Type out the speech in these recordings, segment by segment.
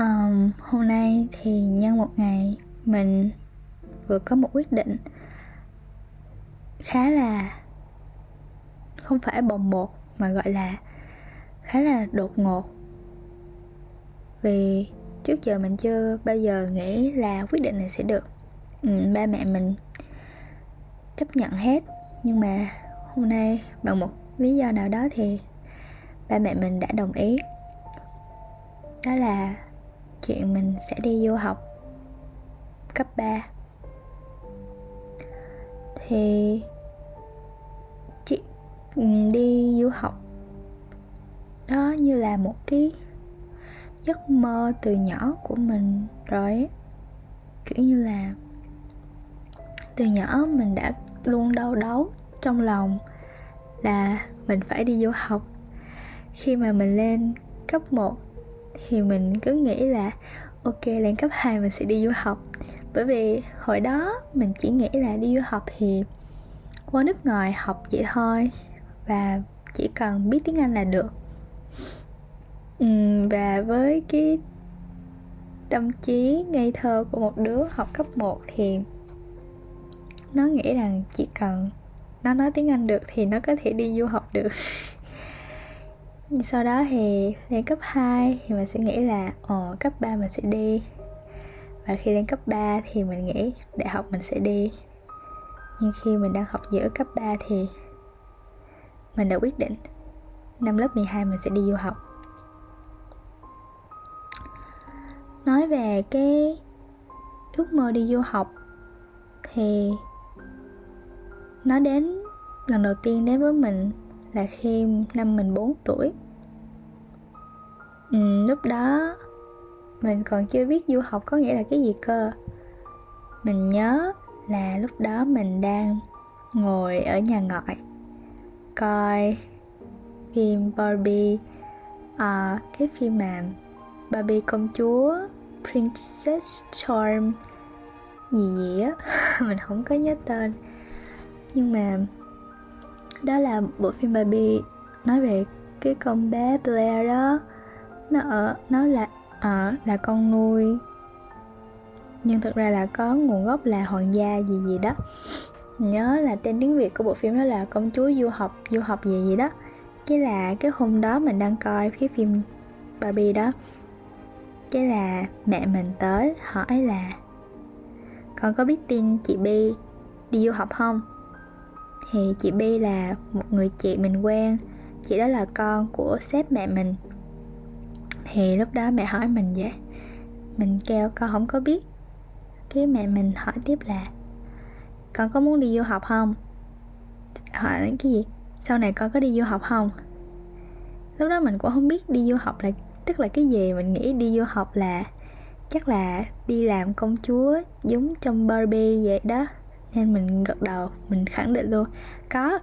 um, hôm nay thì nhân một ngày mình vừa có một quyết định khá là không phải bồng bột mà gọi là khá là đột ngột. Vì trước giờ mình chưa bao giờ nghĩ là quyết định này sẽ được ừ, ba mẹ mình chấp nhận hết. Nhưng mà hôm nay bằng một lý do nào đó thì ba mẹ mình đã đồng ý. Đó là chuyện mình sẽ đi du học cấp 3 thì chị ừ, đi du học đó như là một cái giấc mơ từ nhỏ của mình rồi ấy. kiểu như là từ nhỏ mình đã luôn đau đớn trong lòng là mình phải đi du học khi mà mình lên cấp 1 thì mình cứ nghĩ là, ok, lên cấp 2 mình sẽ đi du học. Bởi vì hồi đó mình chỉ nghĩ là đi du học thì qua nước ngoài học vậy thôi và chỉ cần biết tiếng Anh là được. Và với cái tâm trí ngây thơ của một đứa học cấp 1 thì nó nghĩ rằng chỉ cần nó nói tiếng Anh được thì nó có thể đi du học được. sau đó thì lên cấp 2 thì mình sẽ nghĩ là ồ cấp 3 mình sẽ đi. Và khi lên cấp 3 thì mình nghĩ đại học mình sẽ đi. Nhưng khi mình đang học giữa cấp 3 thì mình đã quyết định năm lớp 12 mình sẽ đi du học. Nói về cái ước mơ đi du học thì nó đến lần đầu tiên đến với mình là khi năm mình 4 tuổi. Ừ, lúc đó mình còn chưa biết du học có nghĩa là cái gì cơ. Mình nhớ là lúc đó mình đang ngồi ở nhà ngoại coi phim Barbie à, cái phim mà Barbie công chúa Princess Charm gì gì á. Mình không có nhớ tên. Nhưng mà đó là bộ phim Barbie nói về cái con bé Blair đó. Nó ở, nó là, ở là con nuôi. Nhưng thực ra là có nguồn gốc là hoàng gia gì gì đó. Nhớ là tên tiếng việt của bộ phim đó là công chúa du học du học gì gì đó. Chứ là cái hôm đó mình đang coi cái phim Barbie đó. Cái là mẹ mình tới hỏi là, con có biết tin chị Bi đi du học không? Thì chị Bi là một người chị mình quen. Chị đó là con của sếp mẹ mình. Thì lúc đó mẹ hỏi mình vậy, mình kêu, con không có biết. Cái mẹ mình hỏi tiếp là, con có muốn đi du học không? Hỏi cái gì? Sau này con có đi du học không? Lúc đó mình cũng không biết đi du học là, tức là cái gì. Mình nghĩ đi du học là, chắc là đi làm công chúa giống trong Barbie vậy đó nên mình gật đầu mình khẳng định luôn. Có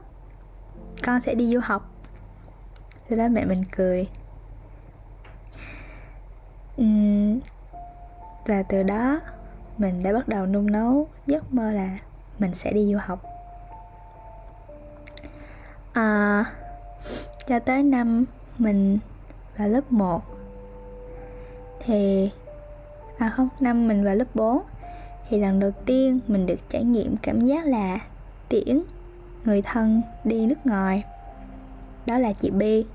con sẽ đi du học. Sau đó mẹ mình cười. Uhm, và từ đó mình đã bắt đầu nung nấu giấc mơ là mình sẽ đi du học. À, cho tới năm mình vào lớp 1 thì à không năm mình vào lớp 4 thì lần đầu tiên mình được trải nghiệm cảm giác là tiễn người thân đi nước ngoài. Đó là chị Bi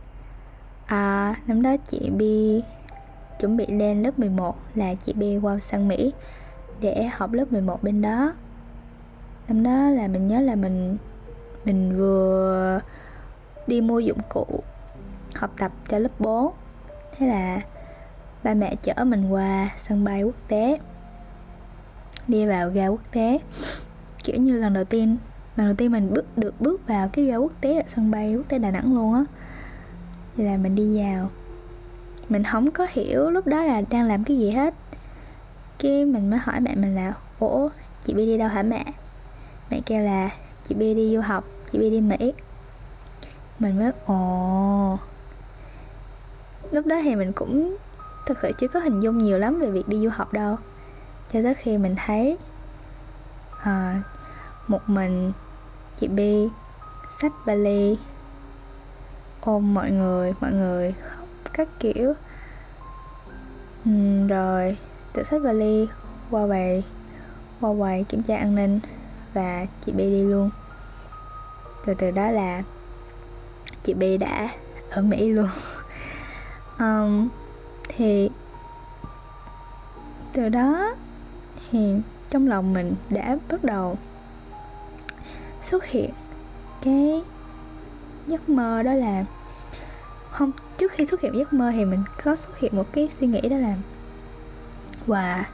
à, năm đó chị Bi chuẩn bị lên lớp 11 là chị Bi qua sang Mỹ để học lớp 11 bên đó. Năm đó là mình nhớ là mình mình vừa đi mua dụng cụ học tập cho lớp 4 thế là ba mẹ chở mình qua sân bay quốc tế đi vào ga quốc tế. Kiểu như lần đầu tiên, lần đầu tiên mình bước được bước vào cái ga quốc tế ở sân bay quốc tế đà nẵng luôn á. Thì là mình đi vào. Mình không có hiểu lúc đó là đang làm cái gì hết. Cái mình mới hỏi mẹ mình là, ủa, chị bi đi đâu hả mẹ? Mẹ kêu là, chị bi đi du học, chị bi đi mỹ. Mình mới, ồ. Lúc đó thì mình cũng thực sự chưa có hình dung nhiều lắm về việc đi du học đâu cho tới khi mình thấy à, một mình chị bi sách vali ôm mọi người mọi người khóc các kiểu. Ừ, rồi tự sách vali qua quầy qua quầy kiểm tra an ninh và chị Bi đi luôn. Từ từ đó là chị Bi đã ở Mỹ luôn. Um, thì từ đó thì trong lòng mình đã bắt đầu xuất hiện cái giấc mơ đó là không trước khi xuất hiện giấc mơ thì mình có xuất hiện một cái suy nghĩ đó là và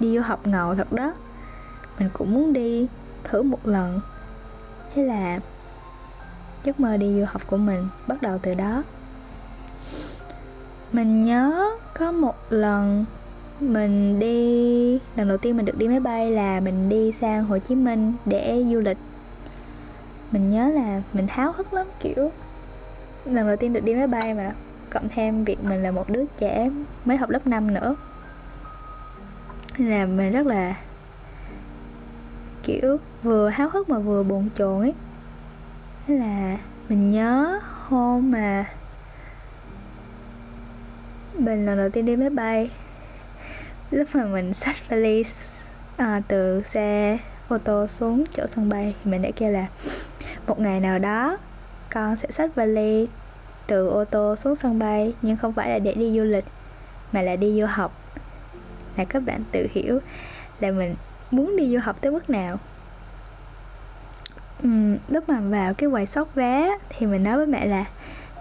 đi du học ngầu thật đó. Mình cũng muốn đi thử một lần. Thế là giấc mơ đi du học của mình bắt đầu từ đó. Mình nhớ có một lần mình đi, lần đầu tiên mình được đi máy bay là mình đi sang Hồ Chí Minh để du lịch. Mình nhớ là mình háo hức lắm, kiểu, lần đầu tiên được đi máy bay mà cộng thêm việc mình là một đứa trẻ mới học lớp 5 nữa. Nên là mình rất là, kiểu, vừa háo hức mà vừa buồn chồn ấy. Thế là mình nhớ hôm mà mình lần đầu tiên đi máy bay lúc mà mình xách vali à, từ xe ô tô xuống chỗ sân bay thì mình đã kêu là một ngày nào đó con sẽ xách vali từ ô tô xuống sân bay nhưng không phải là để đi du lịch mà là đi du học. Là các bạn tự hiểu là mình muốn đi du học tới mức nào. Uhm, lúc mà vào cái quầy sóc vé thì mình nói với mẹ là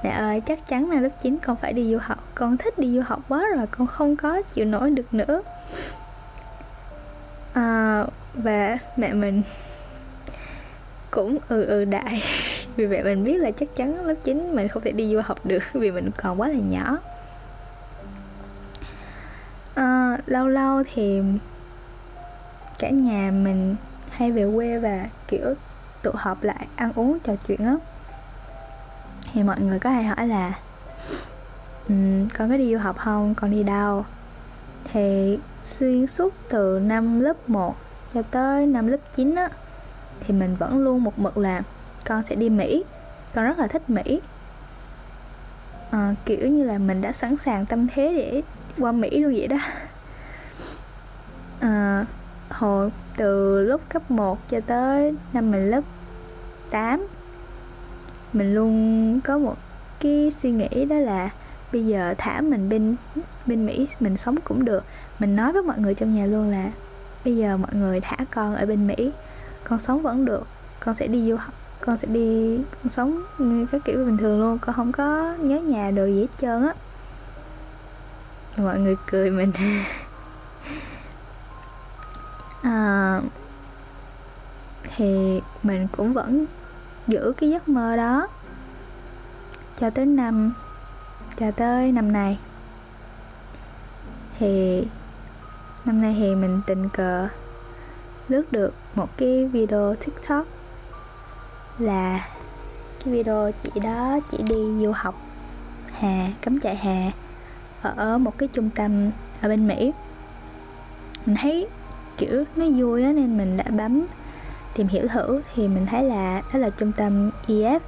mẹ ơi chắc chắn là lớp 9 con phải đi du học. Con thích đi du học quá rồi con không có chịu nổi được nữa. À, và mẹ mình cũng ừ ừ đại. Vì vậy mình biết là chắc chắn lớp 9 mình không thể đi du học được vì mình còn quá là nhỏ. À, lâu lâu thì cả nhà mình hay về quê và kiểu tụ họp lại ăn uống trò chuyện á thì mọi người có hay hỏi là um, con có đi du học không? Con đi đâu? Thì xuyên suốt từ năm lớp 1 cho tới năm lớp 9 á thì mình vẫn luôn một mực là con sẽ đi Mỹ. Con rất là thích Mỹ. À, kiểu như là mình đã sẵn sàng tâm thế để qua Mỹ luôn vậy đó. À, hồi từ lúc cấp 1 cho tới năm mình lớp 8 mình luôn có một cái suy nghĩ đó là bây giờ thả mình bên bên Mỹ mình sống cũng được. Mình nói với mọi người trong nhà luôn là bây giờ mọi người thả con ở bên Mỹ con sống vẫn được. Con sẽ đi du học con sẽ đi con sống như các kiểu bình thường luôn con không có nhớ nhà đồ gì hết trơn á. Mọi người cười mình. À, thì mình cũng vẫn giữ cái giấc mơ đó cho tới năm, cho tới năm nay. Thì năm nay thì mình tình cờ lướt được một cái video tiktok là cái video chị đó chị đi du học hè, cắm trại hè ở một cái trung tâm ở bên mỹ. Mình thấy kiểu nó vui á, nên mình đã bấm tìm hiểu thử thì mình thấy là đó là trung tâm EF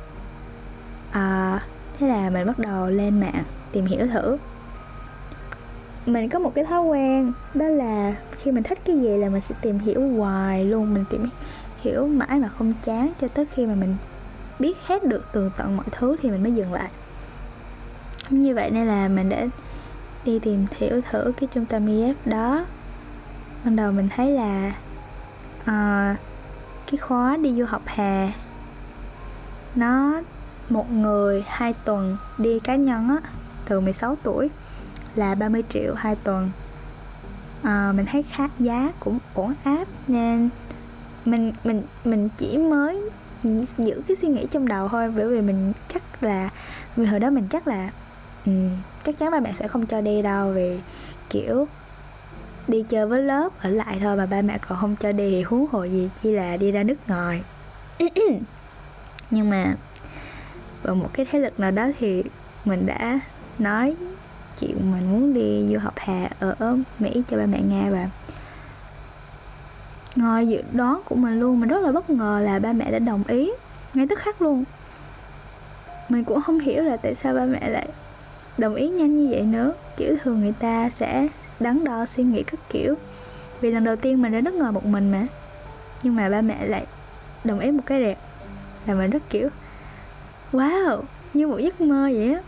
à, ờ, thế là mình bắt đầu lên mạng tìm hiểu thử. Mình có một cái thói quen đó là khi mình thích cái gì là mình sẽ tìm hiểu hoài luôn mình tìm hiểu mãi mà không chán cho tới khi mà mình biết hết được tường tận mọi thứ thì mình mới dừng lại. Như vậy nên là mình đã đi tìm hiểu thử cái trung tâm EF đó. Ban đầu mình thấy là uh, cái khóa đi du học hè. Nó một người hai tuần đi cá nhân á từ 16 tuổi là 30 triệu hai tuần. À, mình thấy khá giá cũng ổn áp nên mình mình mình chỉ mới giữ cái suy nghĩ trong đầu thôi bởi vì mình chắc là vì hồi đó mình chắc là um, chắc chắn ba mẹ sẽ không cho đi đâu vì kiểu đi chơi với lớp, ở lại thôi mà ba mẹ còn không cho đi thì huống hồ gì chỉ là đi ra nước ngoài. Nhưng mà vào một cái thế lực nào đó thì mình đã nói chuyện mình muốn đi du học hè ở Mỹ cho ba mẹ nghe và ngoài dự đoán của mình luôn. Mình rất là bất ngờ là ba mẹ đã đồng ý ngay tức khắc luôn. Mình cũng không hiểu là tại sao ba mẹ lại đồng ý nhanh như vậy nữa. Kiểu thường người ta sẽ đắn đo suy nghĩ các kiểu. Vì lần đầu tiên mình đã nước ngoài một mình mà. Nhưng mà ba mẹ lại đồng ý một cái đẹp là mình rất kiểu wow như một giấc mơ vậy á.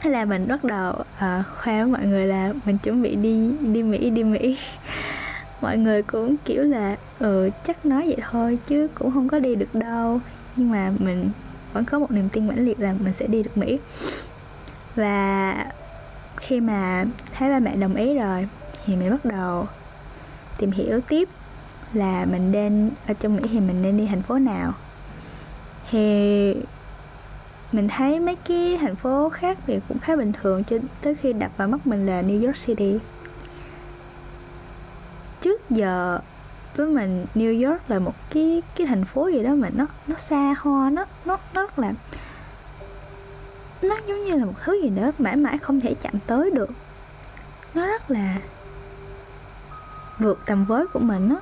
Thế là mình bắt đầu uh, khoe với mọi người là mình chuẩn bị đi đi mỹ đi mỹ. Mọi người cũng kiểu là ừ chắc nói vậy thôi chứ cũng không có đi được đâu. Nhưng mà mình vẫn có một niềm tin mãnh liệt là mình sẽ đi được mỹ. Và khi mà thấy ba mẹ đồng ý rồi thì mình bắt đầu tìm hiểu tiếp là mình nên, ở trong mỹ thì mình nên đi thành phố nào. Thì mình thấy mấy cái thành phố khác thì cũng khá bình thường cho tới khi đập vào mắt mình là New York City. Trước giờ với mình, New York là một cái cái thành phố gì đó mà nó nó xa hoa, nó nó nó rất là nó giống như là một thứ gì đó mãi mãi không thể chạm tới được. Nó rất là vượt tầm với của mình á.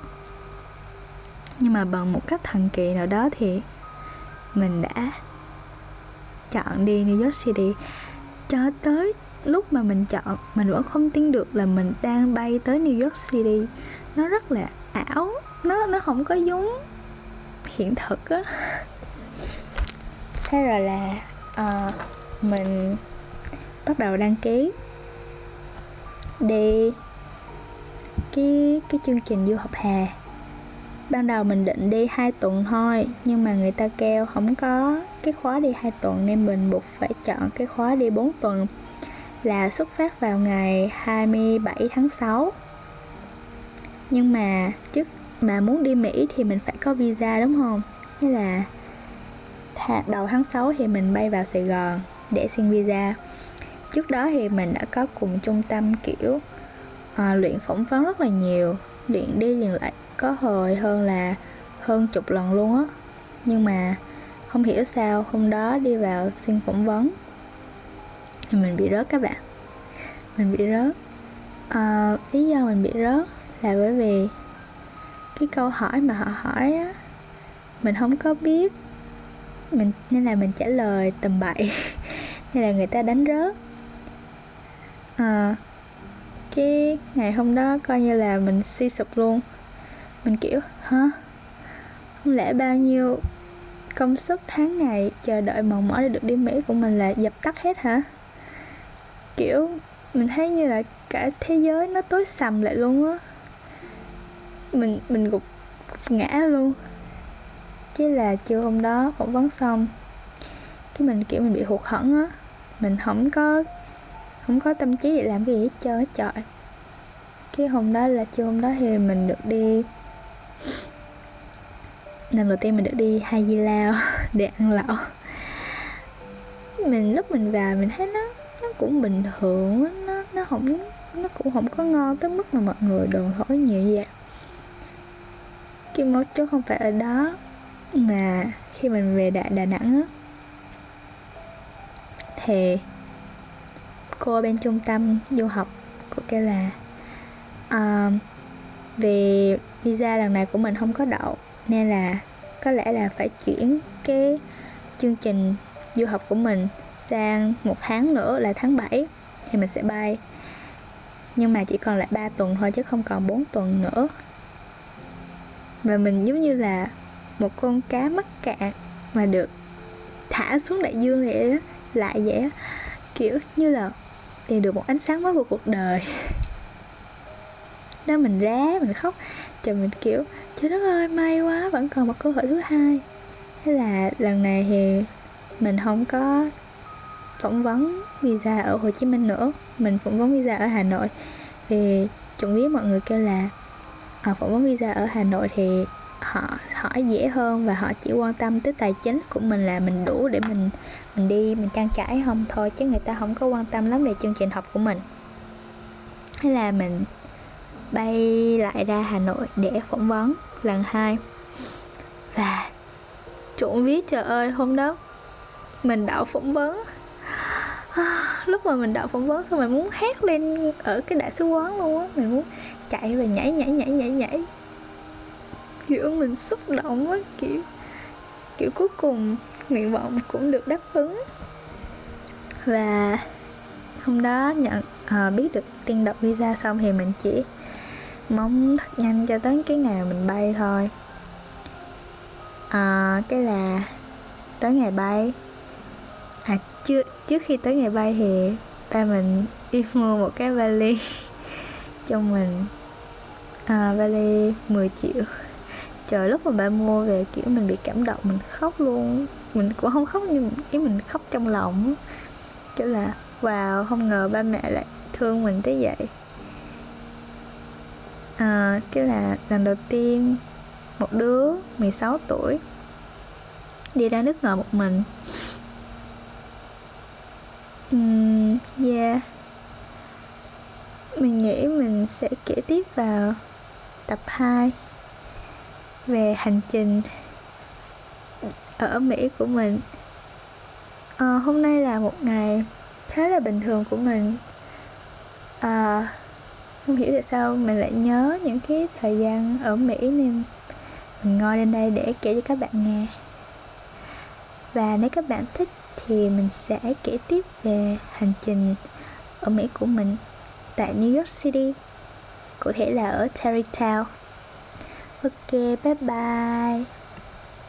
Nhưng mà bằng một cách thần kỳ nào đó thì mình đã chọn đi New York City. Cho tới lúc mà mình chọn mình vẫn không tin được là mình đang bay tới New York City. Nó rất là ảo nó nó không có giống hiện thực á. Thế rồi là uh, mình bắt đầu đăng ký. Đi cái cái chương trình du học hè, ban đầu mình định đi hai tuần thôi, nhưng mà người ta kêu không có cái khóa đi hai tuần nên mình buộc phải chọn cái khóa đi 4 tuần, là xuất phát vào ngày 27 tháng 6 nhưng mà trước mà muốn đi Mỹ thì mình phải có visa, đúng không? Thế là đầu tháng 6 thì mình bay vào Sài Gòn để xin visa. Trước đó thì mình đã có cùng trung tâm kiểu à, luyện phỏng vấn rất là nhiều luyện đi luyện lại có hồi hơn là hơn chục lần luôn á. Nhưng mà không hiểu sao hôm đó đi vào xin phỏng vấn thì mình bị rớt các bạn. Mình bị rớt. À, lý do mình bị rớt là bởi vì cái câu hỏi mà họ hỏi á mình không có biết mình nên là mình trả lời tầm bậy. hay là người ta đánh rớt à, cái ngày hôm đó coi như là mình suy sụp luôn. Mình kiểu hả? Không lẽ bao nhiêu công sức tháng ngày chờ đợi mòn mỏi để được đi mỹ của mình là dập tắt hết hả? Kiểu mình thấy như là cả thế giới nó tối sầm lại luôn á. Mình mình gục ngã luôn. Cái là chiều hôm đó phỏng vấn xong cái mình kiểu mình bị hụt hẫng á mình không có không có tâm trí để làm cái gì hết trơn hết trời. Cái hôm đó là chưa hôm đó thì mình được đi, lần đầu tiên mình được đi hai di lao để ăn lẩu. Mình, lúc mình vào mình thấy nó nó cũng bình thường nó nó không, nó cũng không có ngon tới mức mà mọi người đồn thổi nhiều vậy. Cái mấu chốt không phải ở đó, mà khi mình về đại Đà Nẵng á thì cô bên trung tâm du học cô kêu là uh, vì visa lần này của mình không có đậu nên là có lẽ là phải chuyển cái chương trình du học của mình sang một tháng nữa là tháng 7 thì mình sẽ bay. Nhưng mà chỉ còn lại 3 tuần thôi chứ không còn 4 tuần nữa. Và mình giống như là một con cá mắc cạn mà được thả xuống đại dương vậy đó lại vậy á kiểu như là tìm được một ánh sáng mới của cuộc đời. Đó mình rá mình khóc trời mình kiểu trời đất ơi may quá vẫn còn một cơ hội thứ hai. Thế là lần này thì mình không có phỏng vấn visa ở Hồ Chí Minh nữa. Mình phỏng vấn visa ở Hà Nội. Vì chuẩn biết mọi người kêu là à, phỏng vấn visa ở Hà Nội thì họ hỏi dễ hơn và họ chỉ quan tâm tới tài chính của mình là mình đủ để mình mình đi, mình trang trải không thôi, chứ người ta không có quan tâm lắm về chương trình học của mình. Thế là mình bay lại ra Hà Nội để phỏng vấn lần hai. Và trộn viết trời ơi, hôm đó mình đậu phỏng vấn. Lúc mà mình đậu phỏng vấn xong mình muốn hét lên ở cái đại sứ quán luôn á, mình muốn chạy và nhảy nhảy nhảy nhảy nhảy kiểu mình xúc động quá kiểu kiểu cuối cùng nguyện vọng cũng được đáp ứng. Và hôm đó nhận à, biết được tiên đọc visa xong thì mình chỉ mong thật nhanh cho tới cái ngày mình bay thôi. À, cái là tới ngày bay à chưa trước khi tới ngày bay thì ba mình đi mua một cái vali cho mình. À, vali 10 triệu trời lúc mà ba mua về kiểu mình bị cảm động mình khóc luôn. Mình cũng không khóc nhưng ý mình khóc trong lòng. Kiểu là wow không ngờ ba mẹ lại thương mình tới vậy. À, cái là lần đầu tiên một đứa 16 tuổi đi ra nước ngoài một mình. Uhm, yeah. Mình nghĩ mình sẽ kể tiếp vào tập 2 về hành trình ở Mỹ của mình. À, hôm nay là một ngày khá là bình thường của mình. À, không hiểu tại sao mình lại nhớ những cái thời gian ở Mỹ nên mình ngồi lên đây để kể cho các bạn nghe. Và nếu các bạn thích thì mình sẽ kể tiếp về hành trình ở Mỹ của mình tại New York City cụ thể là ở Tarrytown ok bye bye.